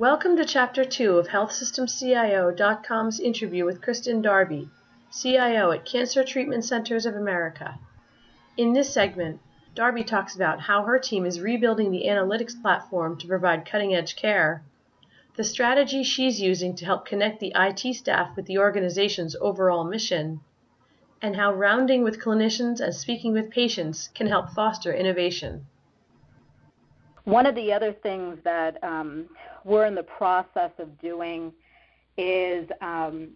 Welcome to Chapter 2 of HealthSystemCIO.com's interview with Kristin Darby, CIO at Cancer Treatment Centers of America. In this segment, Darby talks about how her team is rebuilding the analytics platform to provide cutting edge care, the strategy she's using to help connect the IT staff with the organization's overall mission, and how rounding with clinicians and speaking with patients can help foster innovation. One of the other things that um, we're in the process of doing is um,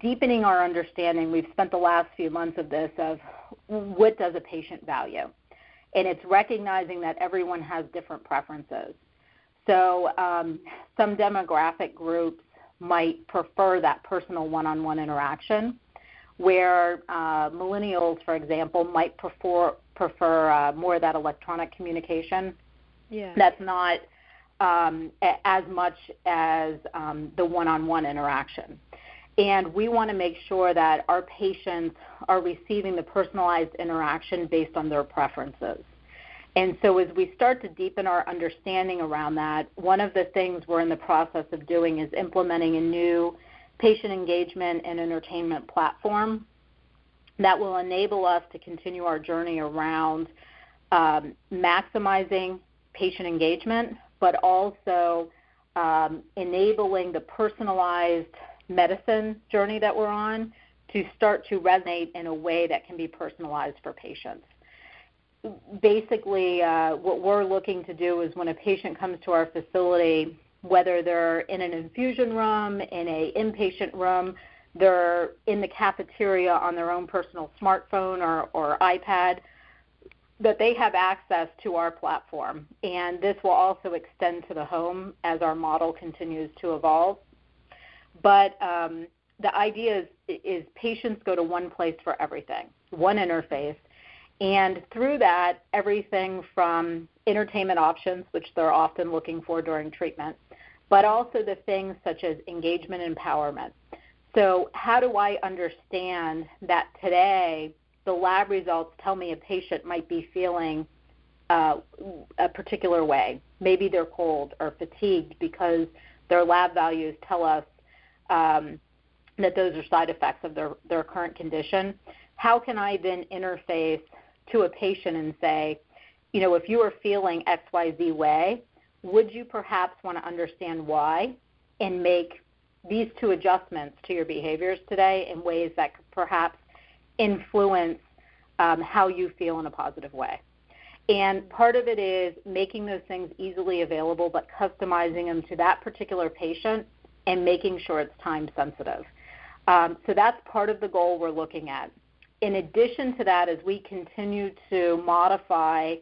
deepening our understanding. We've spent the last few months of this of what does a patient value, and it's recognizing that everyone has different preferences. So um, some demographic groups might prefer that personal one-on-one interaction, where uh, millennials, for example, might prefer prefer uh, more of that electronic communication yeah. That's not um, as much as um, the one-on-one interaction. And we want to make sure that our patients are receiving the personalized interaction based on their preferences. And so, as we start to deepen our understanding around that, one of the things we're in the process of doing is implementing a new patient engagement and entertainment platform that will enable us to continue our journey around um, maximizing patient engagement, but also um, enabling the personalized medicine journey that we're on to start to resonate in a way that can be personalized for patients. Basically, uh, what we're looking to do is when a patient comes to our facility, whether they're in an infusion room, in a inpatient room, they're in the cafeteria on their own personal smartphone or, or iPad, that they have access to our platform. And this will also extend to the home as our model continues to evolve. But um, the idea is, is patients go to one place for everything, one interface. And through that, everything from entertainment options, which they're often looking for during treatment, but also the things such as engagement and empowerment. So, how do I understand that today the lab results tell me a patient might be feeling uh, a particular way. Maybe they're cold or fatigued because their lab values tell us um, that those are side effects of their, their current condition. How can I then interface to a patient and say, you know, if you are feeling XYZ way, would you perhaps want to understand why and make these two adjustments to your behaviors today in ways that could perhaps influence um, how you feel in a positive way. And part of it is making those things easily available, but customizing them to that particular patient and making sure it's time sensitive. Um, so that's part of the goal we're looking at. In addition to that, as we continue to modify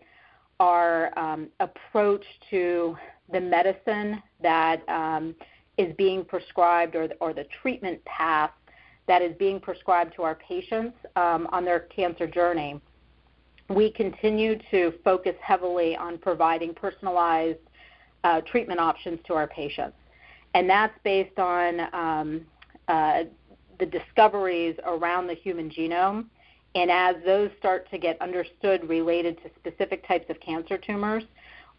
our um, approach to the medicine that um, is being prescribed or or the treatment path that is being prescribed to our patients um, on their cancer journey, we continue to focus heavily on providing personalized uh, treatment options to our patients. And that's based on um, uh, the discoveries around the human genome. And as those start to get understood related to specific types of cancer tumors,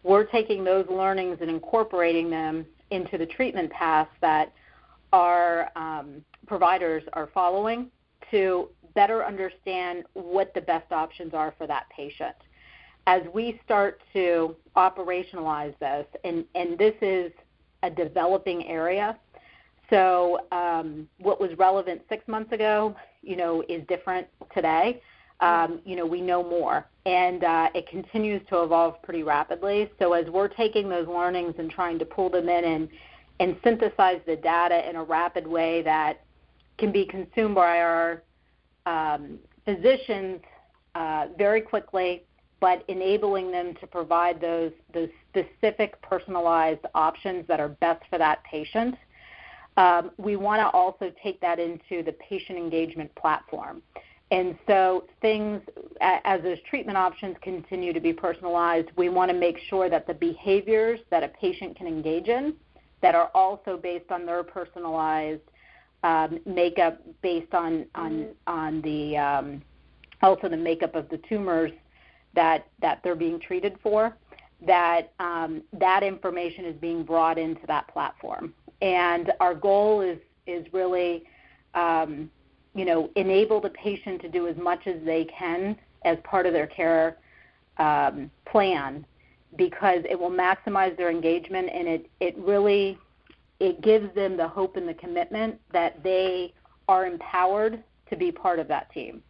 we're taking those learnings and incorporating them into the treatment paths that our um, providers are following to better understand what the best options are for that patient. As we start to operationalize this, and, and this is a developing area, so um, what was relevant six months ago, you know, is different today. Um, you know, we know more, and uh, it continues to evolve pretty rapidly. So as we're taking those learnings and trying to pull them in and and synthesize the data in a rapid way that can be consumed by our um, physicians uh, very quickly, but enabling them to provide those, those specific personalized options that are best for that patient. Um, we want to also take that into the patient engagement platform. And so, things as those treatment options continue to be personalized, we want to make sure that the behaviors that a patient can engage in that are also based on their personalized um, makeup, based on on mm-hmm. on the um, also the makeup of the tumors that that they're being treated for. that um, that information is being brought into that platform. And our goal is is really, um, you know, enable the patient to do as much as they can as part of their care um, plan, because it will maximize their engagement and it it really it gives them the hope and the commitment that they are empowered to be part of that team.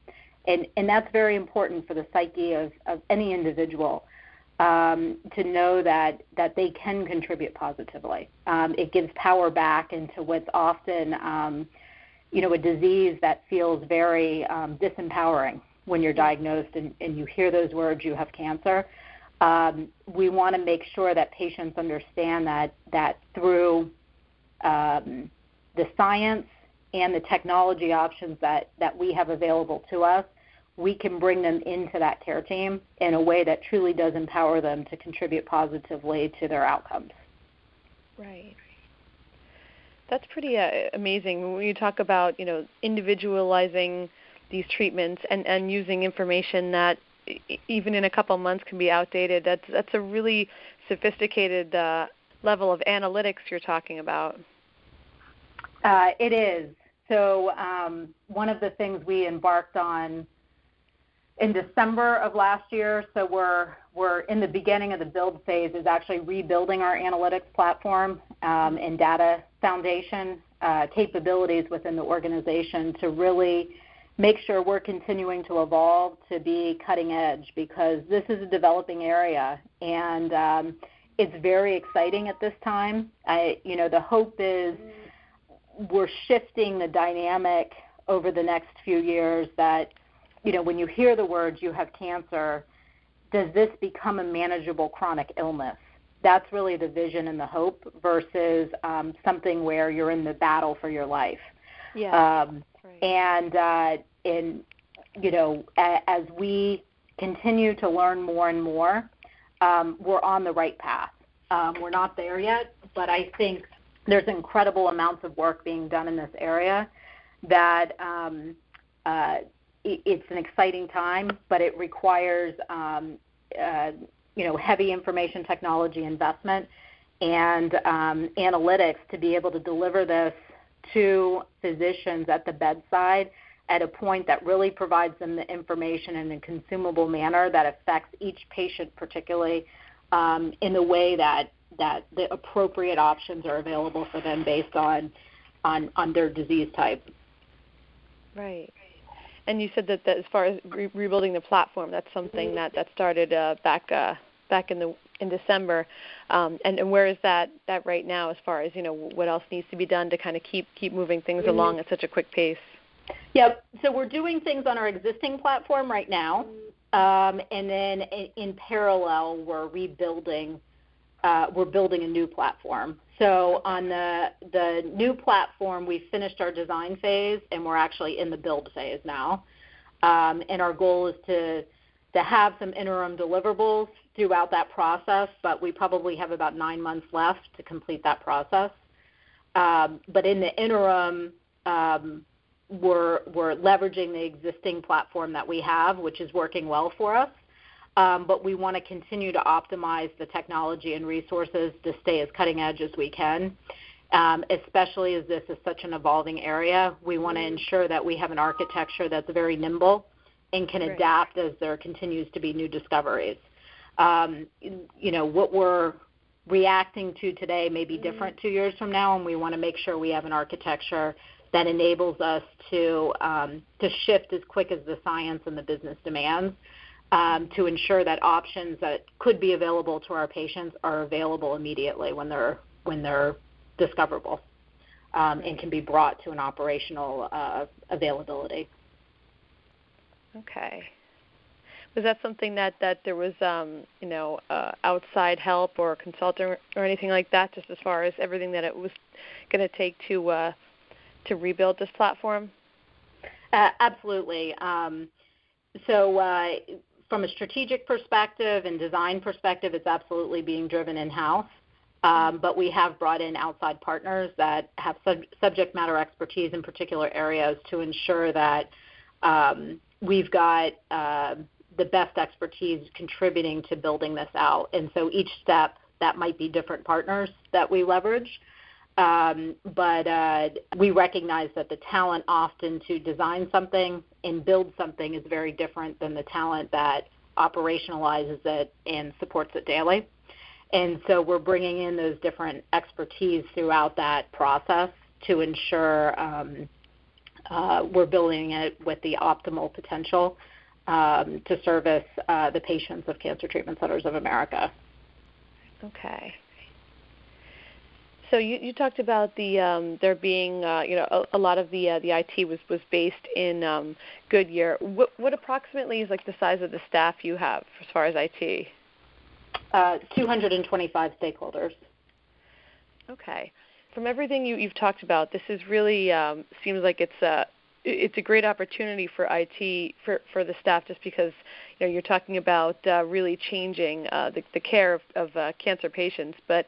And, and that's very important for the psyche of, of any individual um, to know that, that they can contribute positively. Um, it gives power back into what's often um, you know, a disease that feels very um, disempowering when you're diagnosed and, and you hear those words, you have cancer. Um, we want to make sure that patients understand that, that through um, the science and the technology options that, that we have available to us, we can bring them into that care team in a way that truly does empower them to contribute positively to their outcomes. Right. That's pretty uh, amazing when you talk about you know individualizing these treatments and and using information that even in a couple months can be outdated. That's that's a really sophisticated uh, level of analytics you're talking about. Uh, it is. So um, one of the things we embarked on in December of last year, so we're we're in the beginning of the build phase, is actually rebuilding our analytics platform um, and data foundation uh, capabilities within the organization to really make sure we're continuing to evolve to be cutting edge because this is a developing area and um, it's very exciting at this time. I, you know, the hope is we're shifting the dynamic over the next few years that, you know, when you hear the words you have cancer, does this become a manageable chronic illness? That's really the vision and the hope versus um, something where you're in the battle for your life. Yeah. Um, right. And uh, in you know, a, as we continue to learn more and more, um, we're on the right path. Um, we're not there yet, but I think there's incredible amounts of work being done in this area that um, uh, it, it's an exciting time, but it requires um, uh, you know heavy information technology investment and um, analytics to be able to deliver this to physicians at the bedside at a point that really provides them the information in a consumable manner that affects each patient particularly um, in the way that that the appropriate options are available for them based on on, on their disease type. Right. And you said that, that as far as re- rebuilding the platform, that's something that that started uh, back uh, back in the in December. Um, and, and where is that that right now as far as you know what else needs to be done to kind of keep keep moving things mm-hmm. along at such a quick pace? Yep. So we're doing things on our existing platform right now, um, and then in, in parallel, we're rebuilding uh, we're building a new platform. So on the the new platform, we finished our design phase and we're actually in the build phase now. Um, and our goal is to to have some interim deliverables throughout that process, but we probably have about nine months left to complete that process. Um, but in the interim, um, we're we're leveraging the existing platform that we have, which is working well for us um, but we want to continue to optimize the technology and resources to stay as cutting edge as we can. Um, especially as this is such an evolving area, we want to ensure that we have an architecture that's very nimble and can adapt as there continues to be new discoveries. Um, you know, what we're reacting to today may be mm-hmm. different two years from now, and we want to make sure we have an architecture that enables us to um, to shift as quick as the science and the business demands um, to ensure that options that could be available to our patients are available immediately when they're when they're discoverable um, and can be brought to an operational uh, availability. Okay. Was that something that that there was um, you know uh, outside help or consultant or anything like that, just as far as everything that it was going to take to uh, to rebuild this platform? Uh, absolutely. Um, so uh, from a strategic perspective and design perspective, it's absolutely being driven in-house. Um, but we have brought in outside partners that have sub- subject matter expertise in particular areas to ensure that um, we've got uh, the best expertise contributing to building this out. And so each step that might be different partners that we leverage. Um, but uh, we recognize that the talent often to design something and build something is very different than the talent that operationalizes it and supports it daily. And so we're bringing in those different expertise throughout that process to ensure um, uh, we're building it with the optimal potential um, to service uh, the patients of Cancer Treatment Centers of America. Okay. So you, you talked about the um, there being uh, you know a, a, lot of the uh, the IT was was based in um, Goodyear. What, what approximately is like the size of the staff you have as far as IT? Uh, 225 stakeholders. Okay. From everything you, you've talked about, this is really um, seems like it's a it's a great opportunity for IT for, for the staff just because you know you're talking about uh, really changing uh, the, the care of, of uh, cancer patients, but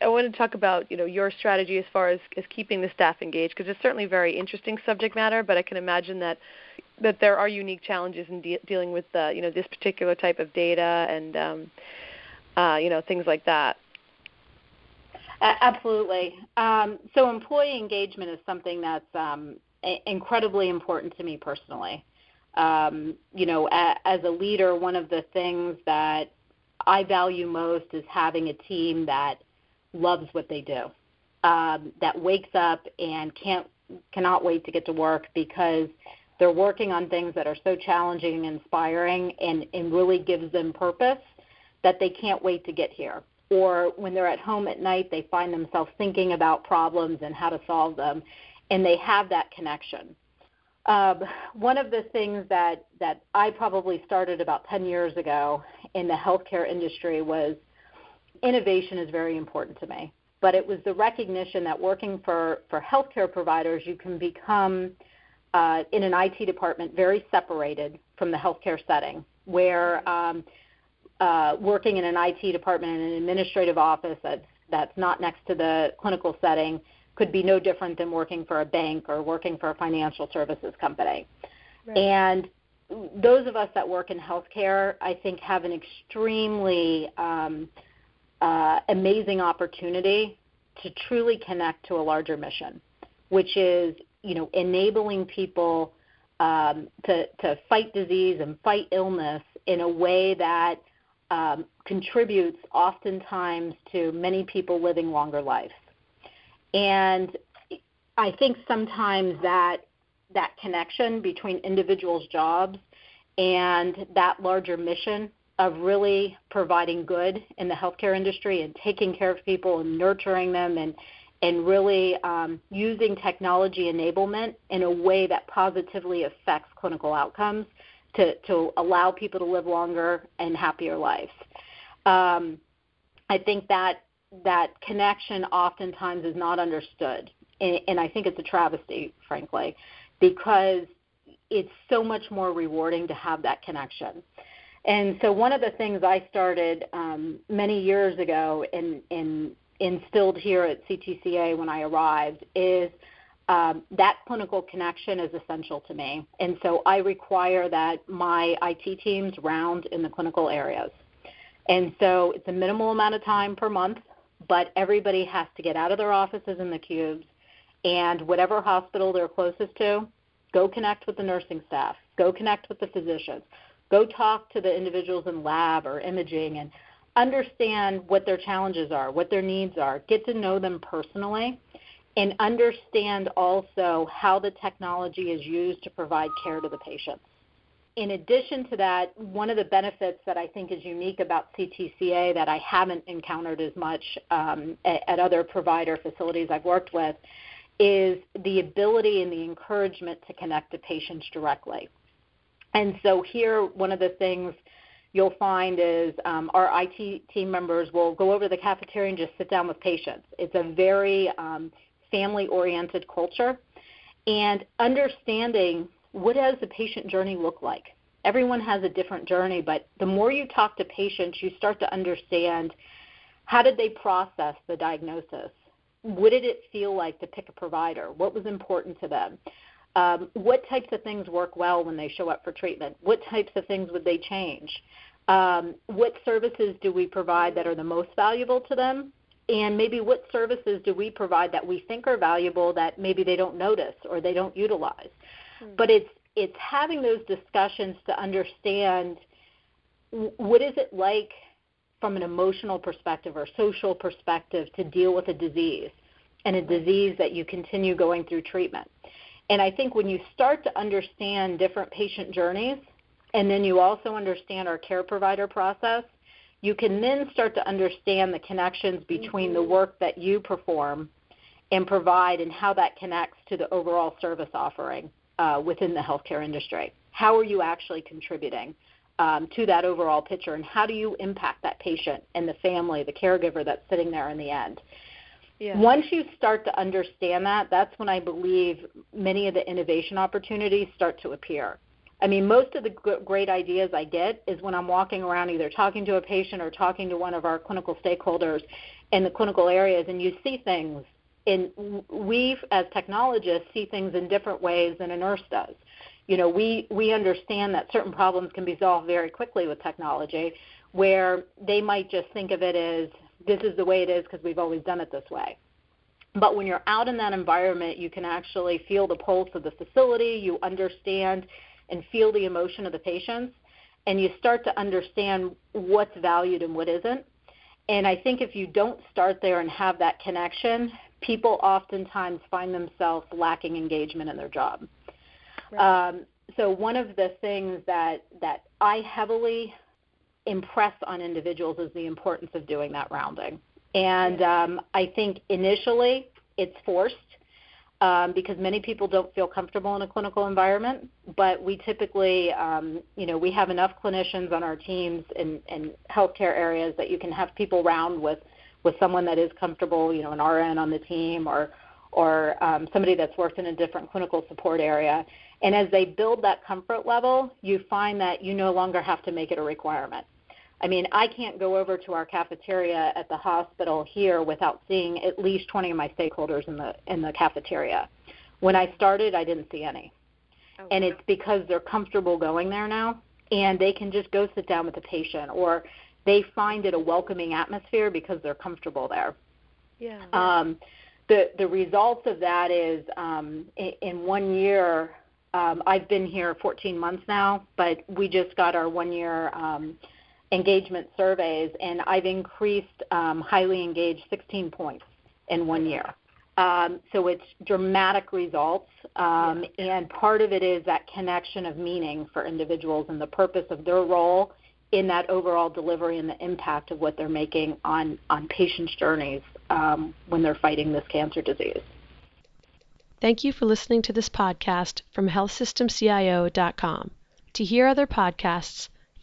I want to talk about you know your strategy as far as, as keeping the staff engaged because it's certainly very interesting subject matter. But I can imagine that that there are unique challenges in de- dealing with uh, you know this particular type of data and um, uh, you know things like that. Absolutely. Um, so employee engagement is something that's um, incredibly important to me personally. Um, you know, a- as a leader, one of the things that I value most is having a team that loves what they do, um, that wakes up and can't cannot wait to get to work because they're working on things that are so challenging and inspiring and, and really gives them purpose that they can't wait to get here. Or when they're at home at night, they find themselves thinking about problems and how to solve them, and they have that connection. Um, one of the things that, that I probably started about 10 years ago in the healthcare industry was innovation is very important to me. But it was the recognition that working for, for healthcare providers, you can become uh, in an IT department very separated from the healthcare setting, where um, uh, working in an IT department in an administrative office that's, that's not next to the clinical setting could be no different than working for a bank or working for a financial services company. Right. And those of us that work in healthcare, I think, have an extremely um, uh, amazing opportunity to truly connect to a larger mission, which is you know enabling people um, to to fight disease and fight illness in a way that um, contributes oftentimes to many people living longer lives. And I think sometimes that that connection between individuals' jobs and that larger mission of really providing good in the healthcare industry and taking care of people and nurturing them and and really um, using technology enablement in a way that positively affects clinical outcomes to, to allow people to live longer and happier lives. Um, I think that that connection oftentimes is not understood, and, and I think it's a travesty, frankly, because it's so much more rewarding to have that connection. And so one of the things I started um, many years ago and, instilled here at CTCA when I arrived is um, that clinical connection is essential to me. And so I require that my IT teams round in the clinical areas. And so it's a minimal amount of time per month, but everybody has to get out of their offices in the cubes and whatever hospital they're closest to, go connect with the nursing staff, go connect with the physicians, Go talk to the individuals in lab or imaging and understand what their challenges are, what their needs are. Get to know them personally and understand also how the technology is used to provide care to the patients. In addition to that, one of the benefits that I think is unique about CTCA that I haven't encountered as much um, at, at other provider facilities I've worked with is the ability and the encouragement to connect to patients directly. And so here, one of the things you'll find is um, our IT team members will go over to the cafeteria and just sit down with patients. It's a very um, family-oriented culture, and understanding what does the patient journey look like. Everyone has a different journey, but the more you talk to patients, you start to understand how did they process the diagnosis. What did it feel like to pick a provider? What was important to them? Um, what types of things work well when they show up for treatment? What types of things would they change? Um, what services do we provide that are the most valuable to them? And maybe what services do we provide that we think are valuable that maybe they don't notice or they don't utilize? Mm-hmm. But it's it's having those discussions to understand what is it like from an emotional perspective or social perspective to deal with a disease and a disease that you continue going through treatment. And I think when you start to understand different patient journeys, and then you also understand our care provider process, you can then start to understand the connections between the work that you perform and provide and how that connects to the overall service offering uh, within the healthcare industry. How are you actually contributing um, to that overall picture, and how do you impact that patient and the family, the caregiver that's sitting there in the end? Yeah. Once you start to understand that, that's when I believe many of the innovation opportunities start to appear. I mean, most of the great ideas I get is when I'm walking around either talking to a patient or talking to one of our clinical stakeholders in the clinical areas, and you see things. And we, as technologists, see things in different ways than a nurse does. You know, we we understand that certain problems can be solved very quickly with technology, where they might just think of it as this is the way it is because we've always done it this way. But when you're out in that environment, you can actually feel the pulse of the facility, you understand and feel the emotion of the patients, and you start to understand what's valued and what isn't. And I think if you don't start there and have that connection, people oftentimes find themselves lacking engagement in their job. Right. Um, so one of the things that that I heavily impress on individuals is the importance of doing that rounding. And um, I think initially it's forced um, because many people don't feel comfortable in a clinical environment. But we typically, um, you know, we have enough clinicians on our teams in, in healthcare areas that you can have people round with with someone that is comfortable, you know, an RN on the team or or um, somebody that's worked in a different clinical support area. And as they build that comfort level, you find that you no longer have to make it a requirement. I mean, I can't go over to our cafeteria at the hospital here without seeing at least 20 of my stakeholders in the in the cafeteria. When I started, I didn't see any. Oh, and it's because they're comfortable going there now and they can just go sit down with the patient or they find it a welcoming atmosphere because they're comfortable there. Yeah. Um, the the results of that is um, in, in one year. Um, I've been here 14 months now, but we just got our one year um, engagement surveys, and I've increased um, highly engaged 16 points in one year. Um, so it's dramatic results, um, yeah. and part of it is that connection of meaning for individuals and the purpose of their role in that overall delivery and the impact of what they're making on on patients' journeys um, when they're fighting this cancer disease. Thank you for listening to this podcast from HealthSystemCIO.com. To hear other podcasts